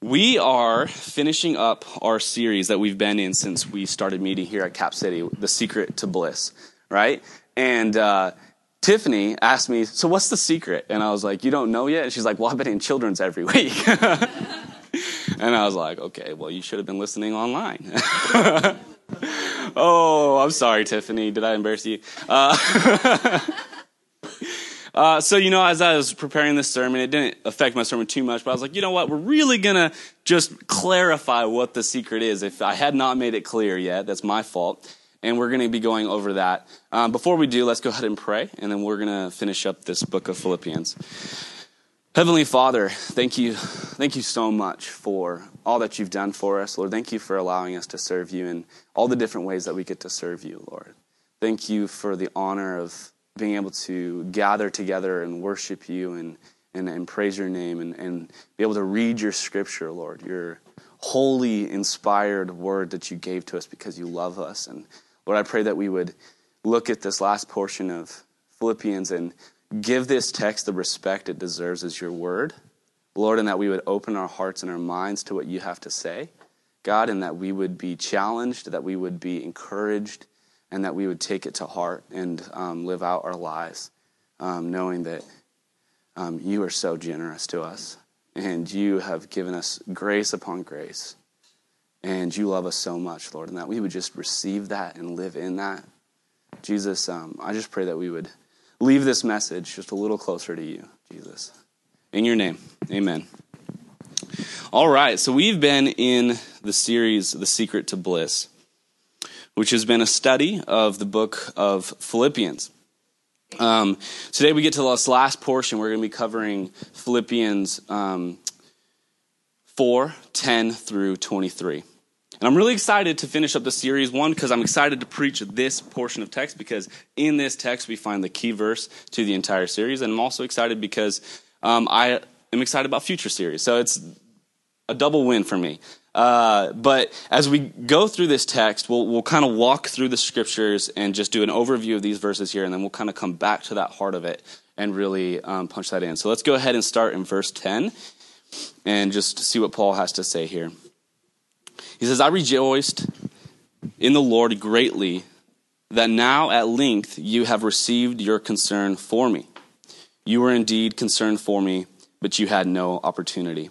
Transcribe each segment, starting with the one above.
We are finishing up our series that we've been in since we started meeting here at Cap City, The Secret to Bliss, right? And uh, Tiffany asked me, So what's the secret? And I was like, You don't know yet? And she's like, Well, I've been in children's every week. and I was like, Okay, well, you should have been listening online. oh, I'm sorry, Tiffany. Did I embarrass you? Uh, Uh, so, you know, as I was preparing this sermon, it didn't affect my sermon too much, but I was like, you know what? We're really going to just clarify what the secret is. If I had not made it clear yet, that's my fault. And we're going to be going over that. Um, before we do, let's go ahead and pray, and then we're going to finish up this book of Philippians. Heavenly Father, thank you, thank you so much for all that you've done for us, Lord. Thank you for allowing us to serve you in all the different ways that we get to serve you, Lord. Thank you for the honor of being able to gather together and worship you and, and, and praise your name and, and be able to read your scripture, Lord, your holy, inspired word that you gave to us because you love us. And Lord, I pray that we would look at this last portion of Philippians and give this text the respect it deserves as your word, Lord, and that we would open our hearts and our minds to what you have to say, God, and that we would be challenged, that we would be encouraged and that we would take it to heart and um, live out our lives um, knowing that um, you are so generous to us and you have given us grace upon grace and you love us so much lord and that we would just receive that and live in that. Jesus um, i just pray that we would leave this message just a little closer to you jesus. In your name amen. All right so we've been in the series the secret to bliss which has been a study of the book of Philippians. Um, today we get to this last portion. We're going to be covering Philippians um, 4 10 through 23. And I'm really excited to finish up the series. One, because I'm excited to preach this portion of text, because in this text we find the key verse to the entire series. And I'm also excited because um, I am excited about future series. So it's a double win for me. Uh, but as we go through this text, we'll, we'll kind of walk through the scriptures and just do an overview of these verses here, and then we'll kind of come back to that heart of it and really um, punch that in. So let's go ahead and start in verse 10 and just see what Paul has to say here. He says, I rejoiced in the Lord greatly that now at length you have received your concern for me. You were indeed concerned for me, but you had no opportunity.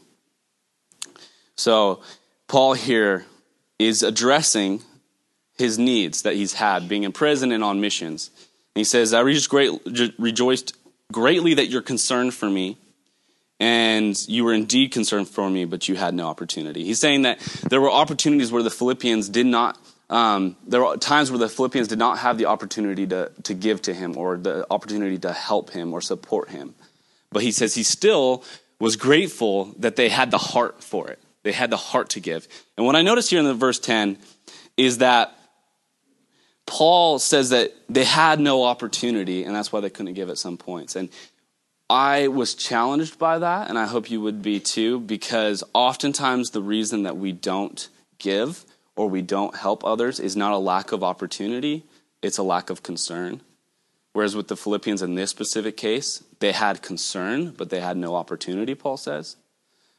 So Paul here is addressing his needs that he's had being in prison and on missions. And he says, I rejoiced greatly that you're concerned for me, and you were indeed concerned for me, but you had no opportunity. He's saying that there were opportunities where the Philippians did not, um, there were times where the Philippians did not have the opportunity to, to give to him or the opportunity to help him or support him. But he says he still was grateful that they had the heart for it. They had the heart to give. And what I notice here in the verse 10 is that Paul says that they had no opportunity, and that's why they couldn't give at some points. And I was challenged by that, and I hope you would be too, because oftentimes the reason that we don't give or we don't help others is not a lack of opportunity, it's a lack of concern. Whereas with the Philippians in this specific case, they had concern, but they had no opportunity, Paul says.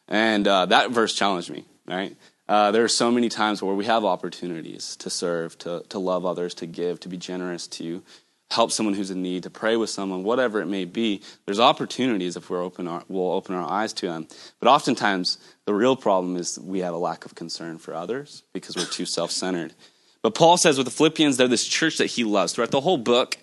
And uh, that verse challenged me, right? Uh, there are so many times where we have opportunities to serve, to, to love others, to give, to be generous, to help someone who's in need, to pray with someone, whatever it may be. There's opportunities if we're open our, we'll open our eyes to them. But oftentimes, the real problem is we have a lack of concern for others because we're too self centered. But Paul says with the Philippians, they're this church that he loves. Throughout the whole book,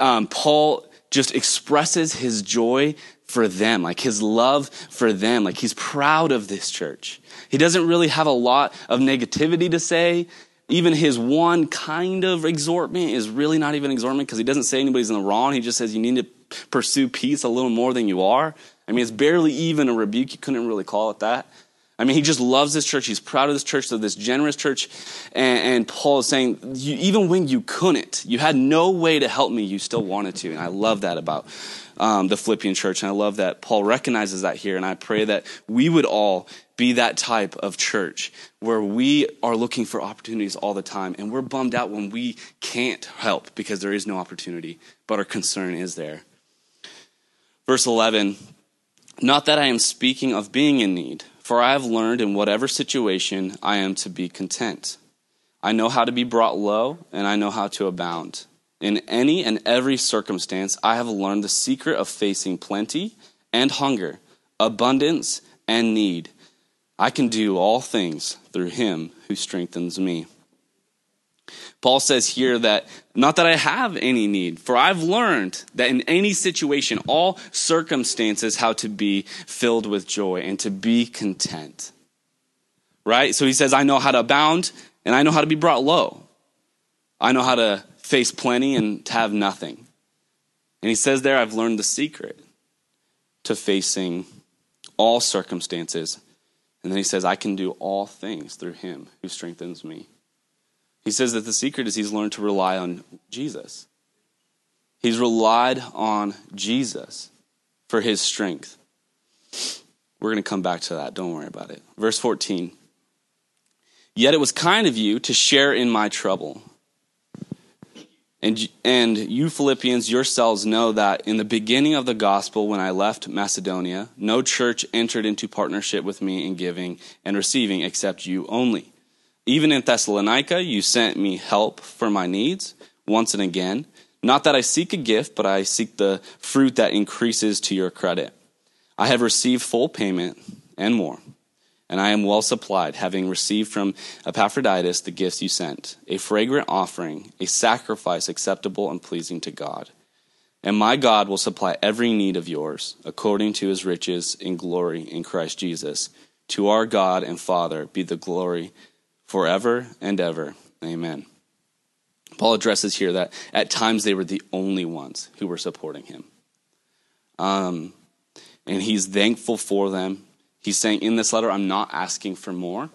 um, Paul just expresses his joy for them, like his love for them. Like he's proud of this church. He doesn't really have a lot of negativity to say. Even his one kind of exhortment is really not even exhortment because he doesn't say anybody's in the wrong. He just says you need to pursue peace a little more than you are. I mean, it's barely even a rebuke. You couldn't really call it that. I mean, he just loves this church. He's proud of this church, of this generous church. And, and Paul is saying, even when you couldn't, you had no way to help me, you still wanted to. And I love that about um, the Philippian church. And I love that Paul recognizes that here. And I pray that we would all be that type of church where we are looking for opportunities all the time. And we're bummed out when we can't help because there is no opportunity, but our concern is there. Verse 11 Not that I am speaking of being in need For I have learned in whatever situation I am to be content. I know how to be brought low, and I know how to abound. In any and every circumstance, I have learned the secret of facing plenty and hunger, abundance and need. I can do all things through him who strengthens me. Paul says here that not that I have any need, for I've learned that in any situation, all circumstances, how to be filled with joy and to be content. Right? So he says, I know how to abound and I know how to be brought low. I know how to face plenty and to have nothing. And he says there, I've learned the secret to facing all circumstances. And then he says, I can do all things through him who strengthens me. He says that the secret is he's learned to rely on Jesus. He's relied on Jesus for his strength. We're going to come back to that. Don't worry about it. Verse 14. Yet it was kind of you to share in my trouble. And, and you Philippians yourselves know that in the beginning of the gospel, when I left Macedonia, no church entered into partnership with me in giving and receiving except you only. Even in Thessalonica, you sent me help for my needs once and again. Not that I seek a gift, but I seek the fruit that increases to your credit. I have received full payment and more, and I am well supplied, having received from Epaphroditus the gifts you sent a fragrant offering, a sacrifice acceptable and pleasing to God. And my God will supply every need of yours according to his riches in glory in Christ Jesus. To our God and Father be the glory forever and ever. Amen. Paul addresses here that at times they were the only ones who were supporting him. Um, and he's thankful for them. He's saying in this letter, I'm not asking for more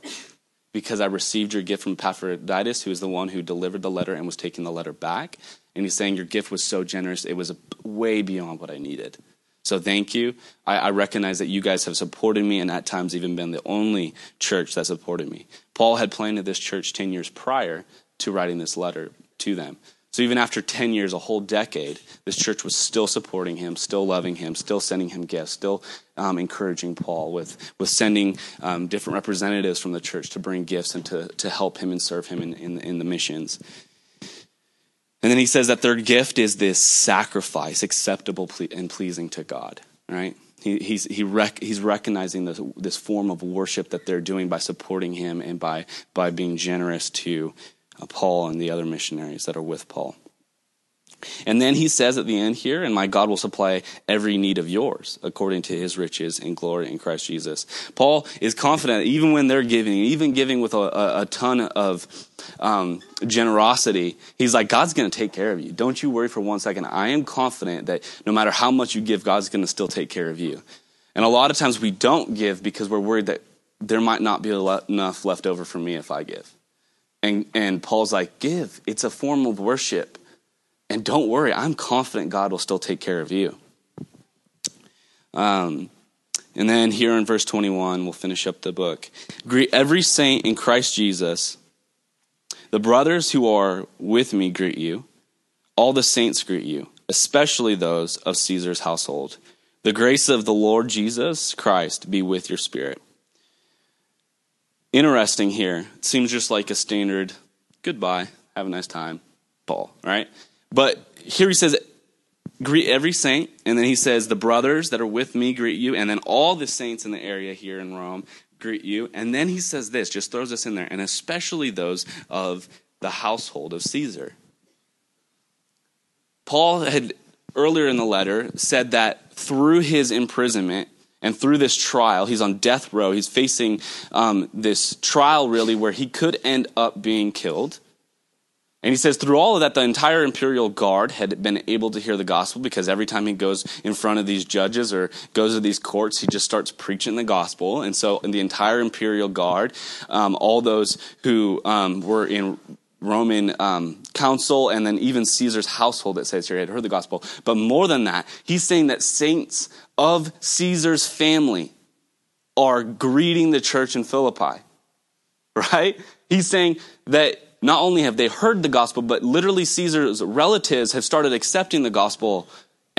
because I received your gift from Epaphroditus, who is the one who delivered the letter and was taking the letter back. And he's saying, Your gift was so generous, it was way beyond what I needed. So thank you. I, I, recognize that you guys have supported me and at times even been the only church that supported me. Paul had planted this church 10 years prior to writing this letter to them. So even after 10 years, a whole decade, this church was still supporting him, still loving him, still sending him gifts, still um, encouraging Paul with, with sending um, different representatives from the church to bring gifts and to, to help him and serve him in, in, in the missions. And then he says that their gift is this sacrifice, acceptable and pleasing to God, right? He, he's, he rec, he's recognizing this, this form of worship that they're doing by supporting him and by, by being generous to uh, Paul and the other missionaries that are with Paul. And then he says at the end here, and my God will supply every need of yours according to his riches and glory in Christ Jesus. Paul is confident even when they're giving, even giving with a, a, ton of um, generosity, he's like, God's going to take care of you. Don't you worry for one second. I am confident that no matter how much you give, God's going to still take care of you. And a lot of times we don't give because we're worried that there might not be enough left over for me if I give. And, and Paul's like, give. It's a form of worship. And don't worry, I'm confident God will still take care of you. Um, and then here in verse 21, we'll finish up the book. Greet every saint in Christ Jesus. The brothers who are with me greet you. All the saints greet you, especially those of Caesar's household. The grace of the Lord Jesus Christ be with your spirit. Interesting here. It seems just like a standard goodbye, have a nice time, Paul, right? But here he says, greet every saint. And then he says, the brothers that are with me greet you. And then all the saints in the area here in Rome greet you. And then he says this, just throws us in there, and especially those of the household of Caesar. Paul had earlier in the letter said that through his imprisonment and through this trial, he's on death row. He's facing um, this trial, really, where he could end up being killed. And he says, through all of that, the entire imperial guard had been able to hear the gospel because every time he goes in front of these judges or goes to these courts, he just starts preaching the gospel. And so, in the entire imperial guard, um, all those who um, were in Roman um, council and then even Caesar's household, it says here, had heard the gospel. But more than that, he's saying that saints of Caesar's family are greeting the church in Philippi, right? He's saying that not only have they heard the gospel, but literally Caesar's relatives have started accepting the gospel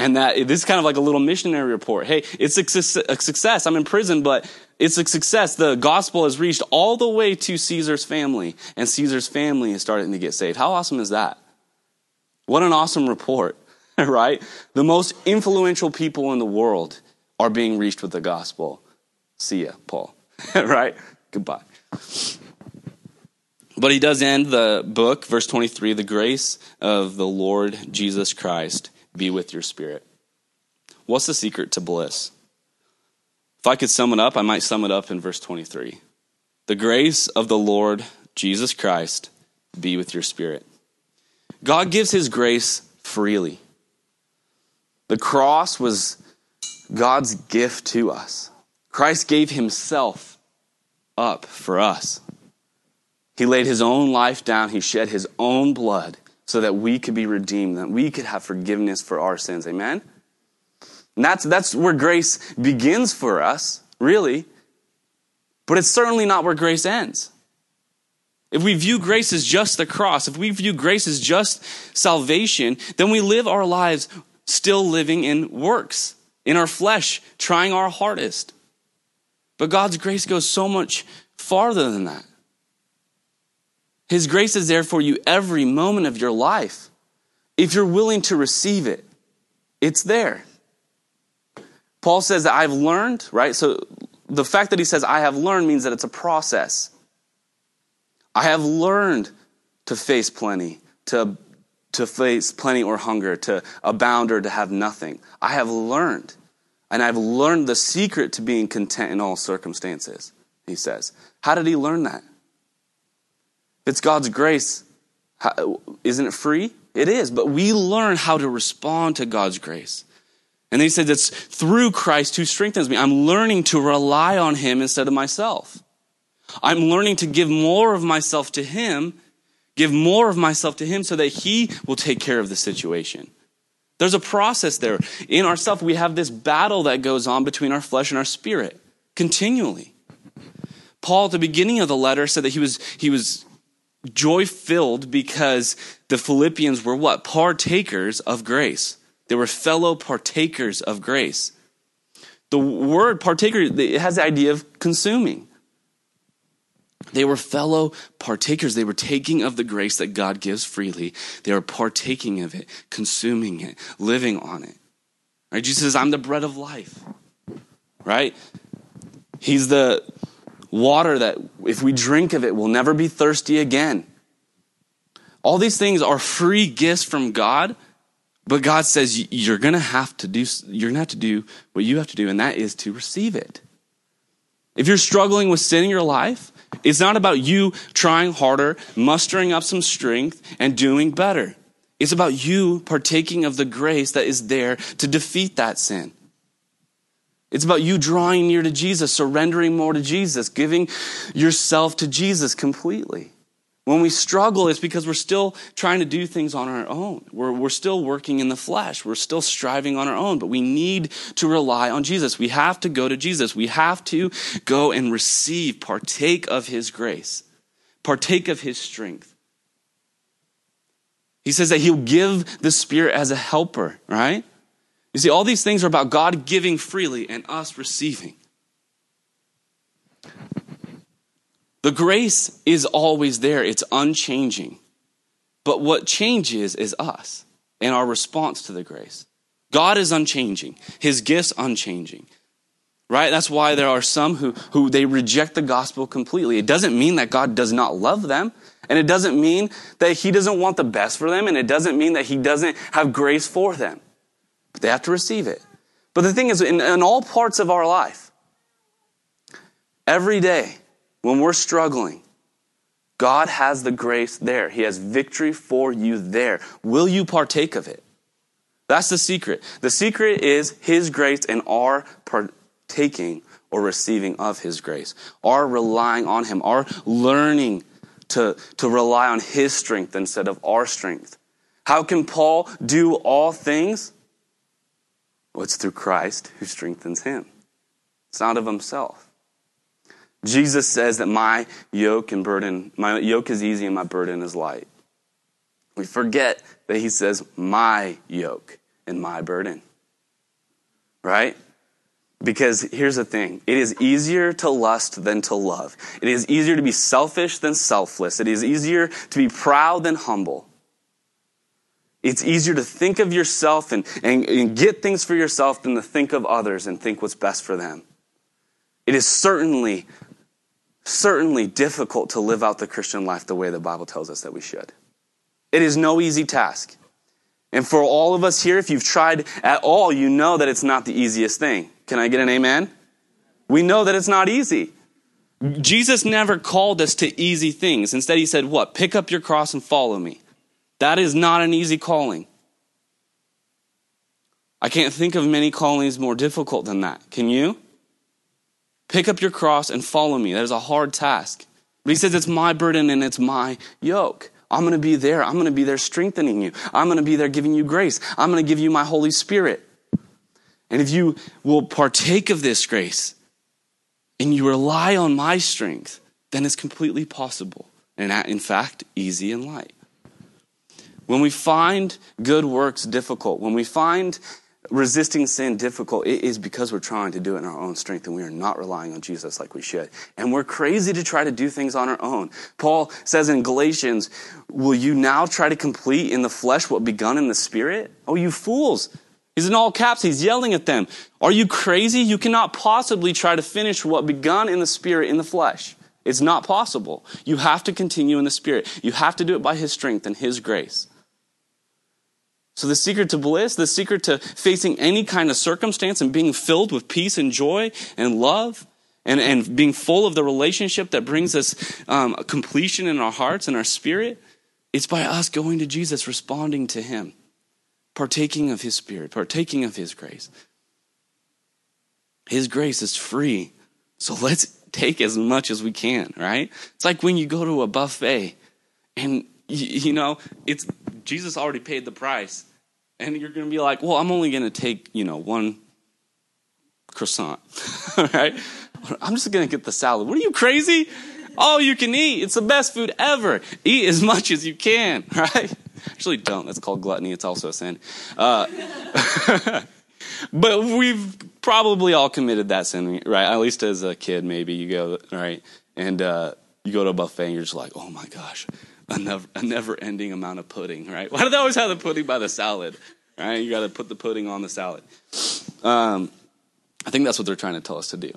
And that this is kind of like a little missionary report. Hey, it's a, success. I'm in prison, but it's a success. The gospel has reached all the way to Caesar's family, and Caesar's family is starting to get saved. How awesome is that? What an awesome report, right? The most influential people in the world are being reached with the gospel. See ya, Paul. right? Goodbye. But he does end the book, verse 23 the grace of the Lord Jesus Christ be with your spirit. What's the secret to bliss? If I could sum it up, I might sum it up in verse 23. The grace of the Lord Jesus Christ be with your spirit. God gives his grace freely. The cross was God's gift to us. Christ gave himself up for us. He laid his own life down, he shed his own blood so that we could be redeemed, that we could have forgiveness for our sins. Amen? And that's, that's where grace begins for us, really. But it's certainly not where grace ends. If we view grace as just the cross, if we view grace as just salvation, then we live our lives still living in works, in our flesh, trying our hardest. But God's grace goes so much farther than that. His grace is there for you every moment of your life. If you're willing to receive it, it's there. Paul says that I've learned, right? So the fact that he says I have learned means that it's a process. I have learned to face plenty, to, to face plenty or hunger, to abound or to have nothing. I have learned. And I've learned the secret to being content in all circumstances, he says. How did he learn that? It's God's grace, isn't it free? It is, but we learn how to respond to God's grace. And then he said, It's through Christ who strengthens me. I'm learning to rely on him instead of myself. I'm learning to give more of myself to him, give more of myself to him so that he will take care of the situation. There's a process there. In ourself, we have this battle that goes on between our flesh and our spirit continually. Paul, at the beginning of the letter, said that he was, he was joy filled because the Philippians were what? Partakers of grace. They were fellow partakers of grace. The word partaker it has the idea of consuming. They were fellow partakers. They were taking of the grace that God gives freely. They were partaking of it, consuming it, living on it. Right? Jesus says, I'm the bread of life. Right? He's the water that if we drink of it, we'll never be thirsty again. All these things are free gifts from God, but God says you're going to have to do you're going to have to do what you have to do and that is to receive it. If you're struggling with sin in your life, it's not about you trying harder, mustering up some strength and doing better. It's about you partaking of the grace that is there to defeat that sin. It's about you drawing near to Jesus, surrendering more to Jesus, giving yourself to Jesus completely. When we struggle, it's because we're still trying to do things on our own. We're, we're still working in the flesh. We're still striving on our own, but we need to rely on Jesus. We have to go to Jesus. We have to go and receive, partake of his grace, partake of his strength. He says that he'll give the Spirit as a helper, right? You see, all these things are about God giving freely and us receiving. The grace is always there, it's unchanging. But what changes is us and our response to the grace. God is unchanging, His gifts unchanging. Right? That's why there are some who, who they reject the gospel completely. It doesn't mean that God does not love them. And it doesn't mean that He doesn't want the best for them. And it doesn't mean that He doesn't have grace for them. But they have to receive it. But the thing is, in, in all parts of our life, every day when we're struggling, God has the grace there. He has victory for you there. Will you partake of it? That's the secret. The secret is His grace and our partaking or receiving of His grace, our relying on Him, our learning to, to rely on His strength instead of our strength. How can Paul do all things? Well, it's through Christ who strengthens him. It's not of himself. Jesus says that my yoke and burden, my yoke is easy and my burden is light. We forget that he says my yoke and my burden. right? Because here's the thing it is easier to lust than to love. It is easier to be selfish than selfless. It is easier to be proud than humble. It's easier to think of yourself and, and, and, get things for yourself than to think of others and think what's best for them. It is certainly, certainly difficult to live out the Christian life the way the Bible tells us that we should. It is no easy task. And for all of us here, if you've tried at all, you know that it's not the easiest thing. Can I get an amen? We know that it's not easy. Jesus never called us to easy things. Instead, he said, What? Pick up your cross and follow me. That is not an easy calling. I can't think of many callings more difficult than that. Can you? Pick up your cross and follow me. That is a hard task. But he says, It's my burden and it's my yoke. I'm going to be there. I'm going to be there strengthening you. I'm going to be there giving you grace. I'm going to give you my Holy Spirit. And if you will partake of this grace and you rely on my strength, then it's completely possible. And in fact, easy and light. When we find good works difficult, when we find resisting sin difficult, it is because we're trying to do it in our own strength and we are not relying on Jesus like we should. And we're crazy to try to do things on our own. Paul says in Galatians, Will you now try to complete in the flesh what begun in the spirit? Oh, you fools. He's in all caps. He's yelling at them. Are you crazy? You cannot possibly try to finish what begun in the spirit in the flesh. It's not possible. You have to continue in the spirit. You have to do it by his strength and his grace. So, the secret to bliss, the secret to facing any kind of circumstance and being filled with peace and joy and love and, and being full of the relationship that brings us um, completion in our hearts and our spirit, it's by us going to Jesus, responding to Him, partaking of His Spirit, partaking of His grace. His grace is free. So let's take as much as we can, right? It's like when you go to a buffet and you, know, it's Jesus already paid the price and you're going to be like, well, I'm only going to take, you know, one croissant, right? I'm just going to get the salad. What are you crazy? All you can eat. It's the best food ever. Eat as much as you can, right? Actually, don't. That's called gluttony. It's also a sin. Uh, but we've probably all committed that sin, right? At least as a kid, maybe you go, right? And uh, you go to a buffet and you're just like, oh my gosh, a never, a never ending amount of pudding, right? Why do they always have the pudding by the salad, right? You got to put the pudding on the salad. Um, I think that's what they're trying to tell us to do.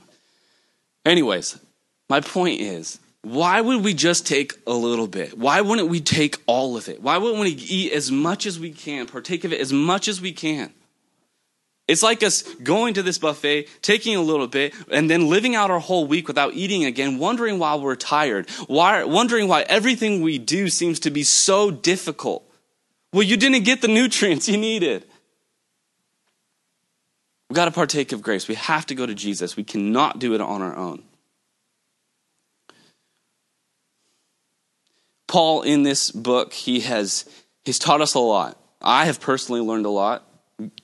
Anyways, my point is, why would we just take a little bit? Why wouldn't we take all of it? Why wouldn't we eat as much as we can, partake of it as much as we can? It's like us going to this buffet, taking a little bit, and then living out our whole week without eating again, wondering why we're tired, why, wondering why everything we do seems to be so difficult. Well, you didn't get the nutrients you needed. We've got to partake of grace. We have to go to Jesus. We cannot do it on our own. Paul, in this book, he has he's taught us a lot. I have personally learned a lot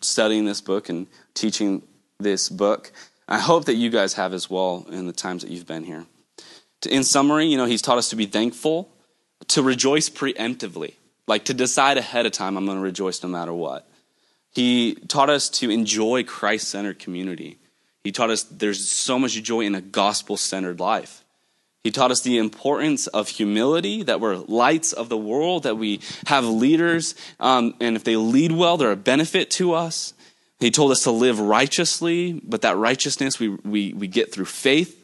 studying this book and teaching this book. I hope that you guys have as well in the times that you've been here. In summary, you know, he's taught us to be thankful, to rejoice preemptively, like to decide ahead of time, I'm going to rejoice no matter what. He taught us to enjoy Christ centered community. He taught us there's so much joy in a gospel centered life. He taught us the importance of humility, that we're lights of the world, that we have leaders, um, and if they lead well, they're a benefit to us. He told us to live righteously, but that righteousness we, we, we get through faith.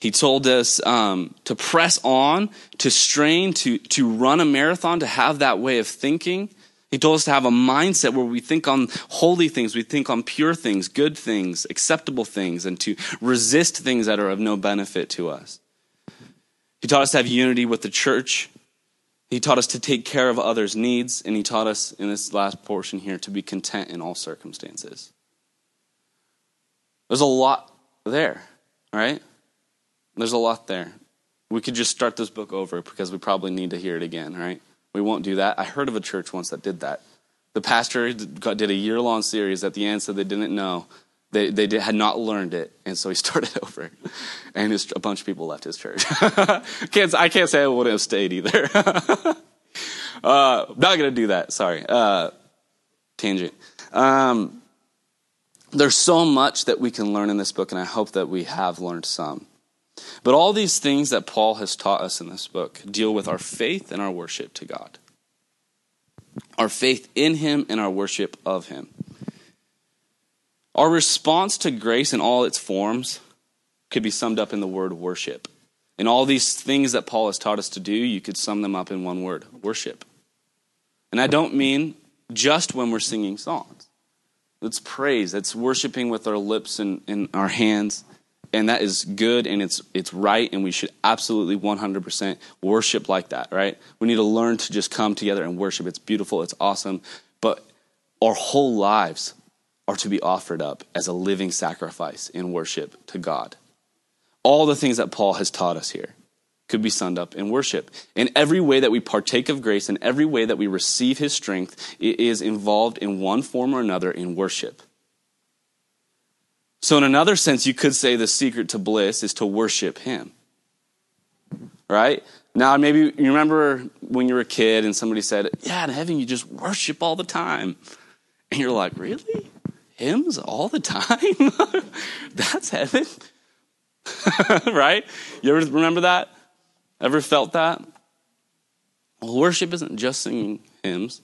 He told us um, to press on, to strain, to, to run a marathon, to have that way of thinking. He told us to have a mindset where we think on holy things, we think on pure things, good things, acceptable things, and to resist things that are of no benefit to us. He taught us to have unity with the church. He taught us to take care of others' needs, and he taught us in this last portion here to be content in all circumstances. There's a lot there, right? There's a lot there. We could just start this book over because we probably need to hear it again, right? We won't do that. I heard of a church once that did that. The pastor did a year long series at the end said they didn't know. They, they did, had not learned it, and so he started over. And his, a bunch of people left his church. can't, I can't say I wouldn't have stayed either. uh, not going to do that. Sorry. Uh, tangent. Um, there's so much that we can learn in this book, and I hope that we have learned some. But all these things that Paul has taught us in this book deal with our faith and our worship to God. Our faith in Him and our worship of Him. Our response to grace in all its forms could be summed up in the word worship. And all these things that Paul has taught us to do, you could sum them up in one word worship. And I don't mean just when we're singing songs. It's praise, it's worshiping with our lips and, and our hands and that is good and it's it's right and we should absolutely 100% worship like that right? We need to learn to just come together and worship. It's beautiful. It's awesome. But our whole lives are to be offered up as a living sacrifice in worship to god. All the things that paul has taught us here could be summed up in worship. In every way that we partake of grace in every way that we receive his strength it is involved in one form or another in worship so, in another sense, you could say the secret to bliss is to worship Him. Right? Now, maybe you remember when you were a kid and somebody said, Yeah, in heaven you just worship all the time. And you're like, Really? Hymns all the time? That's heaven. right? You ever remember that? Ever felt that? Well, worship isn't just singing hymns.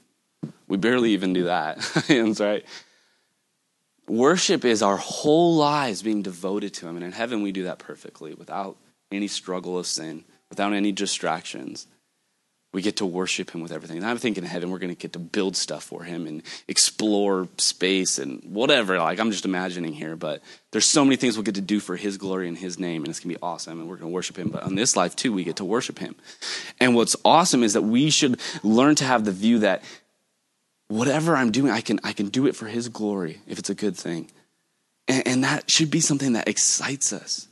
We barely even do that. hymns, right? Worship is our whole lives being devoted to Him. And in heaven, we do that perfectly without any struggle of sin, without any distractions. We get to worship Him with everything. And I'm thinking in heaven, we're going to get to build stuff for Him and explore space and whatever. Like, I'm just imagining here. But there's so many things we'll get to do for His glory and His name. And it's going to be awesome. And we're going to worship Him. But on this life, too, we get to worship Him. And what's awesome is that we should learn to have the view that whatever I'm doing, I can, I can do it for His glory if it's a good thing. And, and that should be something that excites us.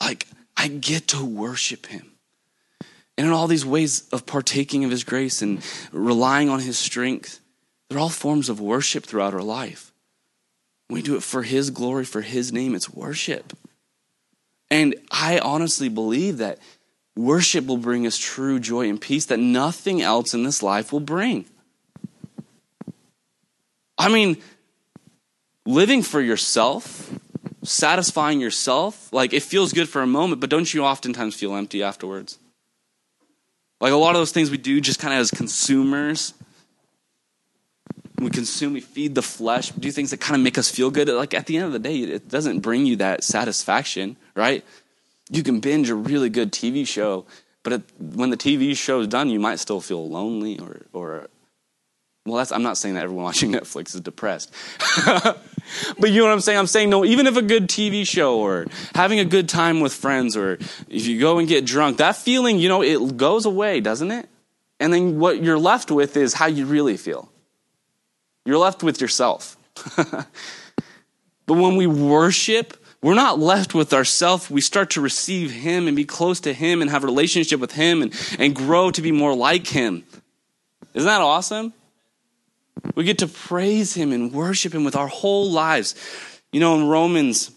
Like, I get to worship Him. And in all these ways of partaking of His grace and relying on His strength, they're all forms of worship throughout our life. We do it for His glory, for His name. It's worship. And I honestly believe that worship will bring us true joy and peace that nothing else in this life will bring. I mean, living for yourself, satisfying yourself, like it feels good for a moment, but don't you oftentimes feel empty afterwards? Like a lot of those things we do just kind of as consumers. We consume, we feed the flesh, do things that kind of make us feel good. Like at the end of the day, it doesn't bring you that satisfaction, right? You can binge a really good TV show, but when the TV show is done, you might still feel lonely or, or well, that's, I'm not saying that everyone watching Netflix is depressed. but you know what I'm saying? I'm saying, no, even if a good TV show or having a good time with friends or if you go and get drunk, that feeling, you know, it goes away, doesn't it? And then what you're left with is how you really feel. You're left with yourself. but when we worship, we're not left with ourselves. We start to receive Him and be close to Him and have a relationship with Him and, and grow to be more like Him. Isn't that awesome? We get to praise him and worship him with our whole lives. You know, in Romans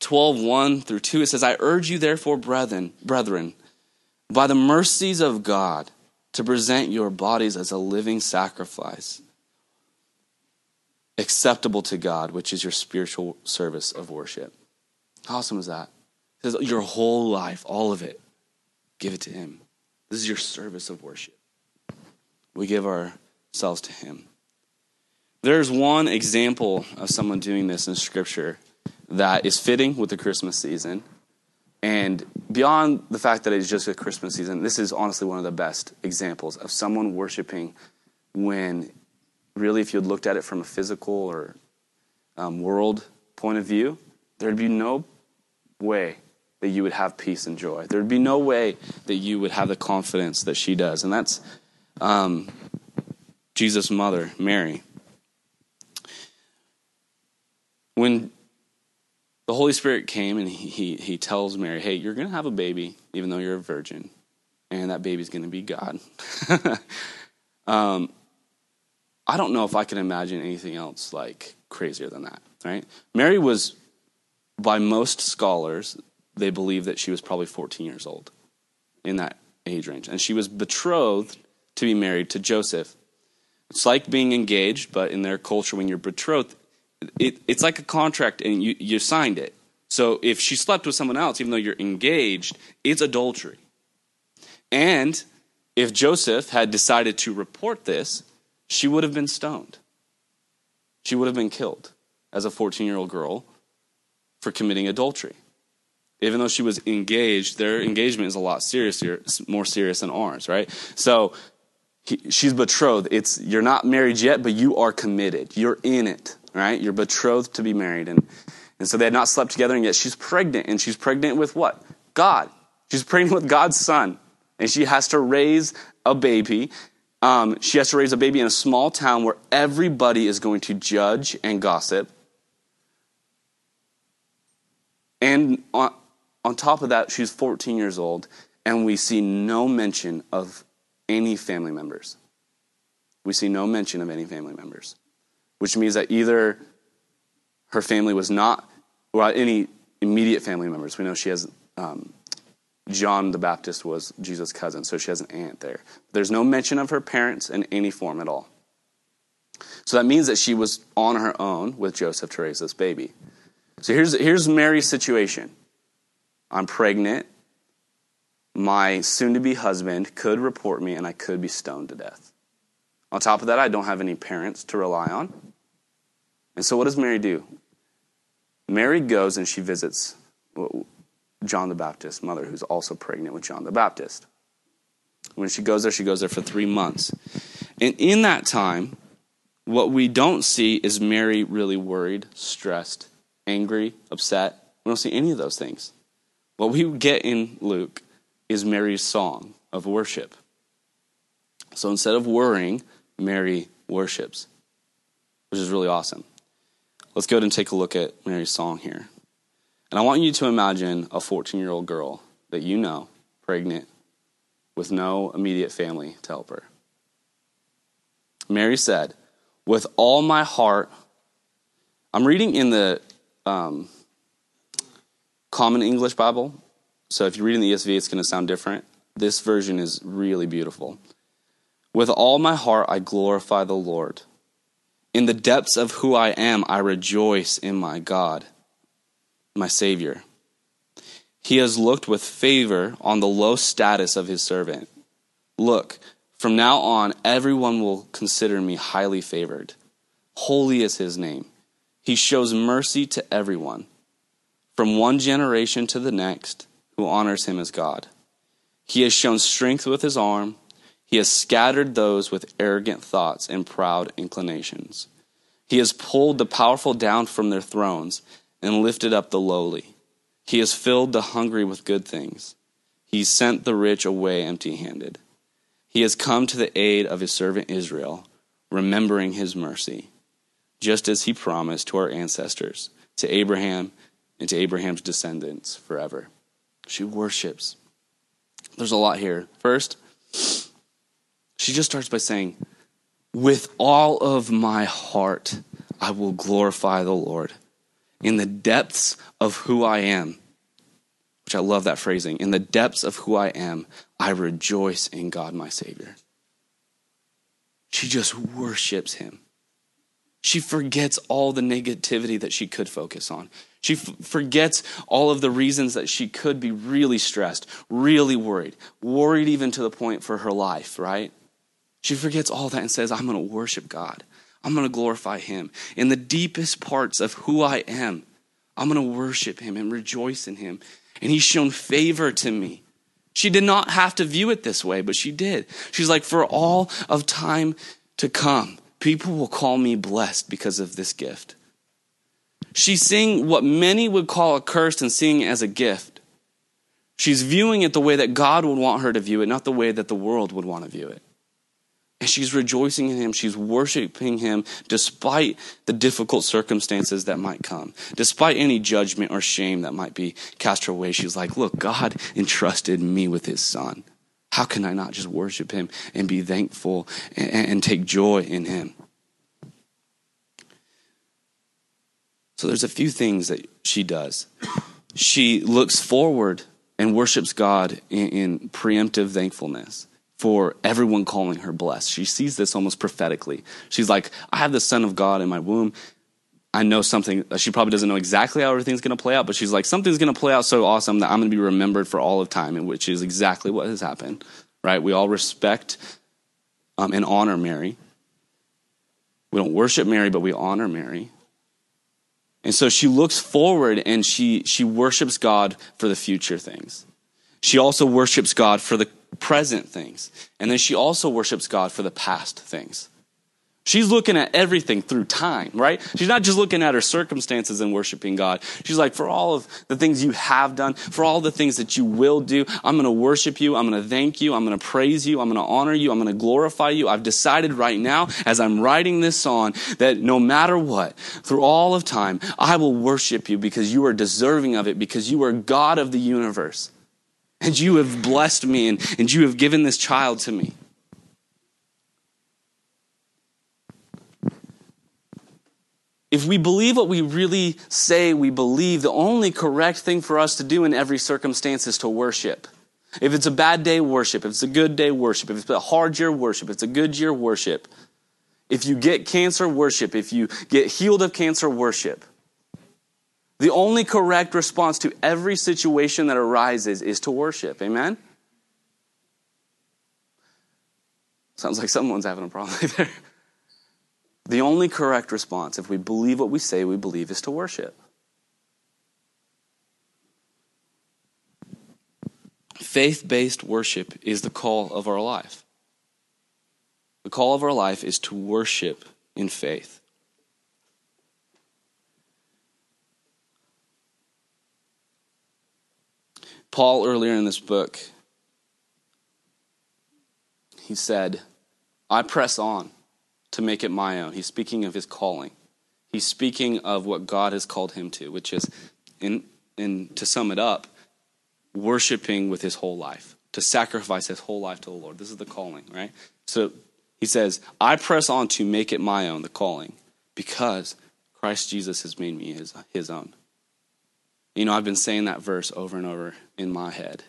12, 1 through 2, it says, I urge you therefore, brethren, brethren, by the mercies of God, to present your bodies as a living sacrifice, acceptable to God, which is your spiritual service of worship. How awesome is that? It says your whole life, all of it, give it to him. This is your service of worship. We give our themselves to Him. There's one example of someone doing this in Scripture that is fitting with the Christmas season. And beyond the fact that it's just a Christmas season, this is honestly one of the best examples of someone worshiping when really, if you had looked at it from a physical or um, world point of view, there'd be no way that you would have peace and joy. There'd be no way that you would have the confidence that she does. And that's um, Jesus' mother, Mary. When the Holy Spirit came and he, he, tells Mary, hey, you're going to have a baby, even though you're a virgin, and that baby's going to be God. um, I don't know if I can imagine anything else like crazier than that, right? Mary was, by most scholars, they believe that she was probably 14 years old in that age range. And she was betrothed to be married to Joseph, It's like being engaged, but in their culture, when you're betrothed, it, it's like a contract and you, you signed it. So if she slept with someone else, even though you're engaged, it's adultery. And if Joseph had decided to report this, she would have been stoned. She would have been killed as a 14 year old girl for committing adultery. Even though she was engaged, their engagement is a lot seriouser, more serious than ours, right? So he, she's betrothed. It's you're not married yet, but you are committed. You're in it, right? You're betrothed to be married, and and so they had not slept together, and yet she's pregnant, and she's pregnant with what? God. She's pregnant with God's son, and she has to raise a baby. Um, she has to raise a baby in a small town where everybody is going to judge and gossip. And on, on top of that, she's 14 years old, and we see no mention of any family members. We see no mention of any family members, which means that either her family was not, or any immediate family members. We know she has um, John the Baptist was Jesus' cousin, so she has an aunt there. There's no mention of her parents in any form at all. So that means that she was on her own with Joseph to raise this baby. So here's, here's Mary's situation I'm pregnant. My soon to be husband could report me, and I could be stoned to death. On top of that, I don't have any parents to rely on. And so, what does Mary do? Mary goes and she visits John the Baptist's mother, who's also pregnant with John the Baptist. When she goes there, she goes there for three months. And in that time, what we don't see is Mary really worried, stressed, angry, upset. We don't see any of those things. What we get in Luke is Mary's song of worship. So instead of worrying, Mary worships, which is really awesome. Let's go ahead and take a look at Mary's song here. And I want you to imagine a 14 year old girl that you know, pregnant, with no immediate family to help her. Mary said, With all my heart, I'm reading in the um, Common English Bible. So if you read in the ESV, it's going to sound different. This version is really beautiful. With all my heart, I glorify the Lord. In the depths of who I am, I rejoice in my God, my Savior. He has looked with favor on the low status of his servant. Look, from now on, everyone will consider me highly favored. Holy is his name. He shows mercy to everyone from one generation to the next who honors him as God. He has shown strength with his arm. He has scattered those with arrogant thoughts and proud inclinations. He has pulled the powerful down from their thrones and lifted up the lowly. He has filled the hungry with good things. He sent the rich away empty handed. He has come to the aid of his servant Israel, remembering his mercy, just as he promised to our ancestors, to Abraham and to Abraham's descendants forever. She worships. There's a lot here. First, she just starts by saying, With all of my heart, I will glorify the Lord. In the depths of who I am, which I love that phrasing, in the depths of who I am, I rejoice in God my Savior. She just worships him. She forgets all the negativity that she could focus on. She f- forgets all of the reasons that she could be really stressed, really worried, worried even to the point for her life, right? She forgets all that and says, I'm going to worship God. I'm going to glorify Him. In the deepest parts of who I am, I'm going to worship Him and rejoice in Him. And He's shown favor to me. She did not have to view it this way, but she did. She's like, for all of time to come, people will call me blessed because of this gift. She's seeing what many would call a curse and seeing it as a gift. She's viewing it the way that God would want her to view it, not the way that the world would want to view it. And she's rejoicing in him. She's worshiping him despite the difficult circumstances that might come, despite any judgment or shame that might be cast her way. She's like, Look, God entrusted me with his son. How can I not just worship him and be thankful and, and take joy in him? So there's a few things that she does. She looks forward and worships God in, in preemptive thankfulness. for everyone calling her blessed. She sees this almost prophetically. She's like, I have the Son of God in my womb. I know something. She probably doesn't know exactly how everything's going to play out, but she's like, something's going to play out so awesome that I'm going to be remembered for all of time, and which is exactly what has happened, right? We all respect um, and honor Mary. We don't worship Mary, but we honor Mary. And so she looks forward and she, she worships God for the future things. She also worships God for the present things. And then she also worships God for the past things. She's looking at everything through time, right? She's not just looking at her circumstances and worshiping God. She's like, for all of the things you have done, for all the things that you will do, I'm going to worship you. I'm going to thank you. I'm going to praise you. I'm going to honor you. I'm going to glorify you. I've decided right now, as I'm writing this song, that no matter what, through all of time, I will worship you because you are deserving of it, because you are God of the universe. And you have blessed me and, and you have given this child to me. If we believe what we really say we believe, the only correct thing for us to do in every circumstance is to worship. If it's a bad day, worship. If it's a good day, worship. If it's a hard year, worship. If it's a good year, worship. If you get cancer, worship. If you get healed of cancer, worship. The only correct response to every situation that arises is to worship. Amen? Sounds like someone's having a problem there. The only correct response, if we believe what we say we believe, is to worship. Faith based worship is the call of our life. The call of our life is to worship in faith. Paul, earlier in this book, he said, I press on to make it my own. He's speaking of his calling. He's speaking of what God has called him to, which is, in, in, to sum it up, worshiping with his whole life, to sacrifice his whole life to the Lord. This is the calling, right? So he says, I press on to make it my own, the calling, because Christ Jesus has made me his, his own. You know, I've been saying that verse over and over in my head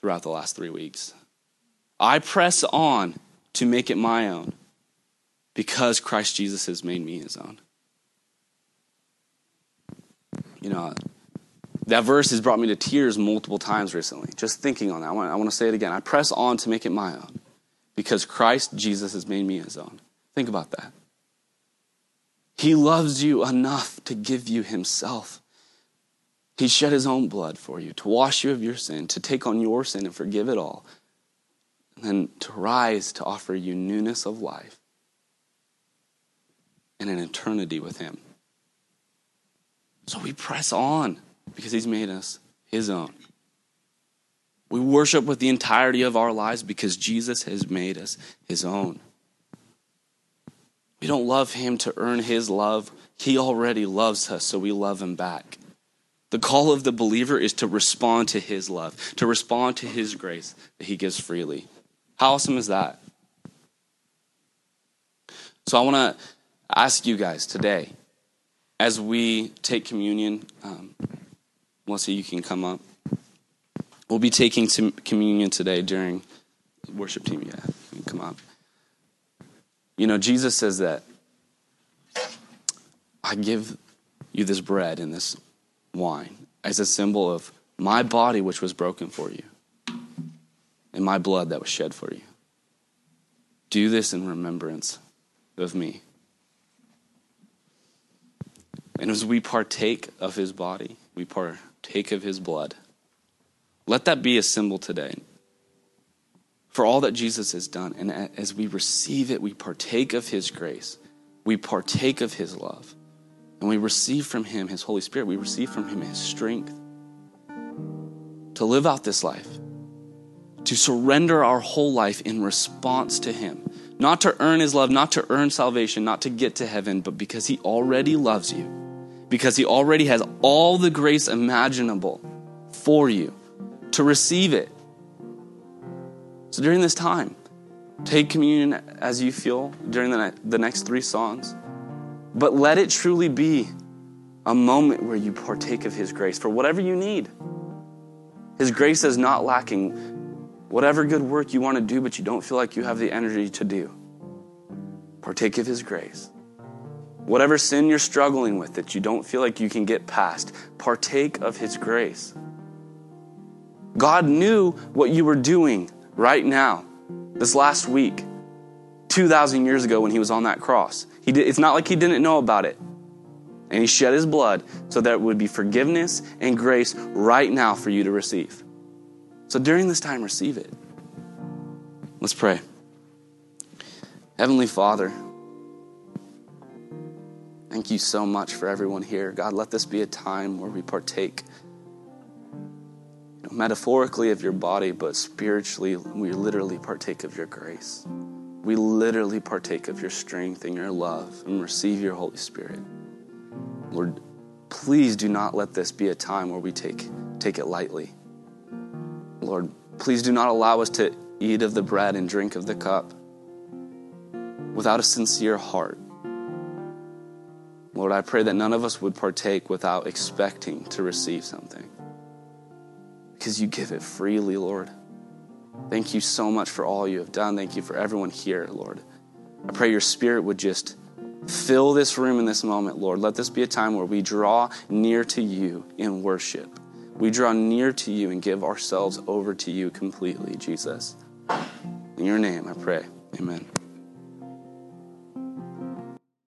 throughout the last three weeks. I press on to make it my own because Christ Jesus has made me his own. You know, that verse has brought me to tears multiple times recently. Just thinking on that. I want, I want to say it again. I press on to make it my own because Christ Jesus has made me his own. Think about that. He loves you enough to give you himself. He shed his own blood for you to wash you of your sin, to take on your sin and forgive it all, and to rise to offer you newness of life and an eternity with Him. So we press on because He's made us His own. We worship with the entirety of our lives because Jesus has made us His own. We don't love Him to earn His love. He already loves us, so we love Him back. The call of the believer is to respond to His love, to respond to His grace that He gives freely. How awesome is that? So I want to ask you guys today, as we take communion, um, Melissa, you can come up. We'll be taking communion today during worship team. Yeah, come up. You know, Jesus says that I give you this bread and this wine as a symbol of my body, which was broken for you and my blood that was shed for you. Do this in remembrance of me. And as we partake of his body, we partake of his blood. Let that be a symbol today for all that Jesus has done. And as we receive it, we partake of his grace, we partake of his love, and we receive from him his Holy Spirit. We receive from him his strength to live out this life to surrender our whole life in response to Him. Not to earn His love, not to earn salvation, not to get to heaven, but because He already loves you, because He already has all the grace imaginable for you to receive it. So during this time, take communion as you feel during the, the next three songs, but let it truly be a moment where you partake of His grace for whatever you need. His grace is not lacking Whatever good work you want to do, but you don't feel like you have the energy to do, partake of His grace. Whatever sin you're struggling with that you don't feel like you can get past, partake of His grace. God knew what you were doing right now, this last week, 2,000 years ago when He was on that cross. He did, it's not like He didn't know about it. And He shed His blood so there would be forgiveness and grace right now for you to receive. So during this time, receive it. Let's pray. Heavenly Father, thank you so much for everyone here. God, let this be a time where we partake you know, metaphorically of your body, but spiritually, we literally partake of your grace. We literally partake of your strength and your love and receive your Holy Spirit. Lord, please do not let this be a time where we take, take it lightly. Lord, please do not allow us to eat of the bread and drink of the cup without a sincere heart. Lord, I pray that none of us would partake without expecting to receive something. Because you give it freely, Lord. Thank you so much for all you have done. Thank you for everyone here, Lord. I pray your spirit would just fill this room in this moment, Lord. Let this be a time where we draw near to you in worship. We draw near to you and give ourselves over to you completely, Jesus. In your name, I pray. Amen.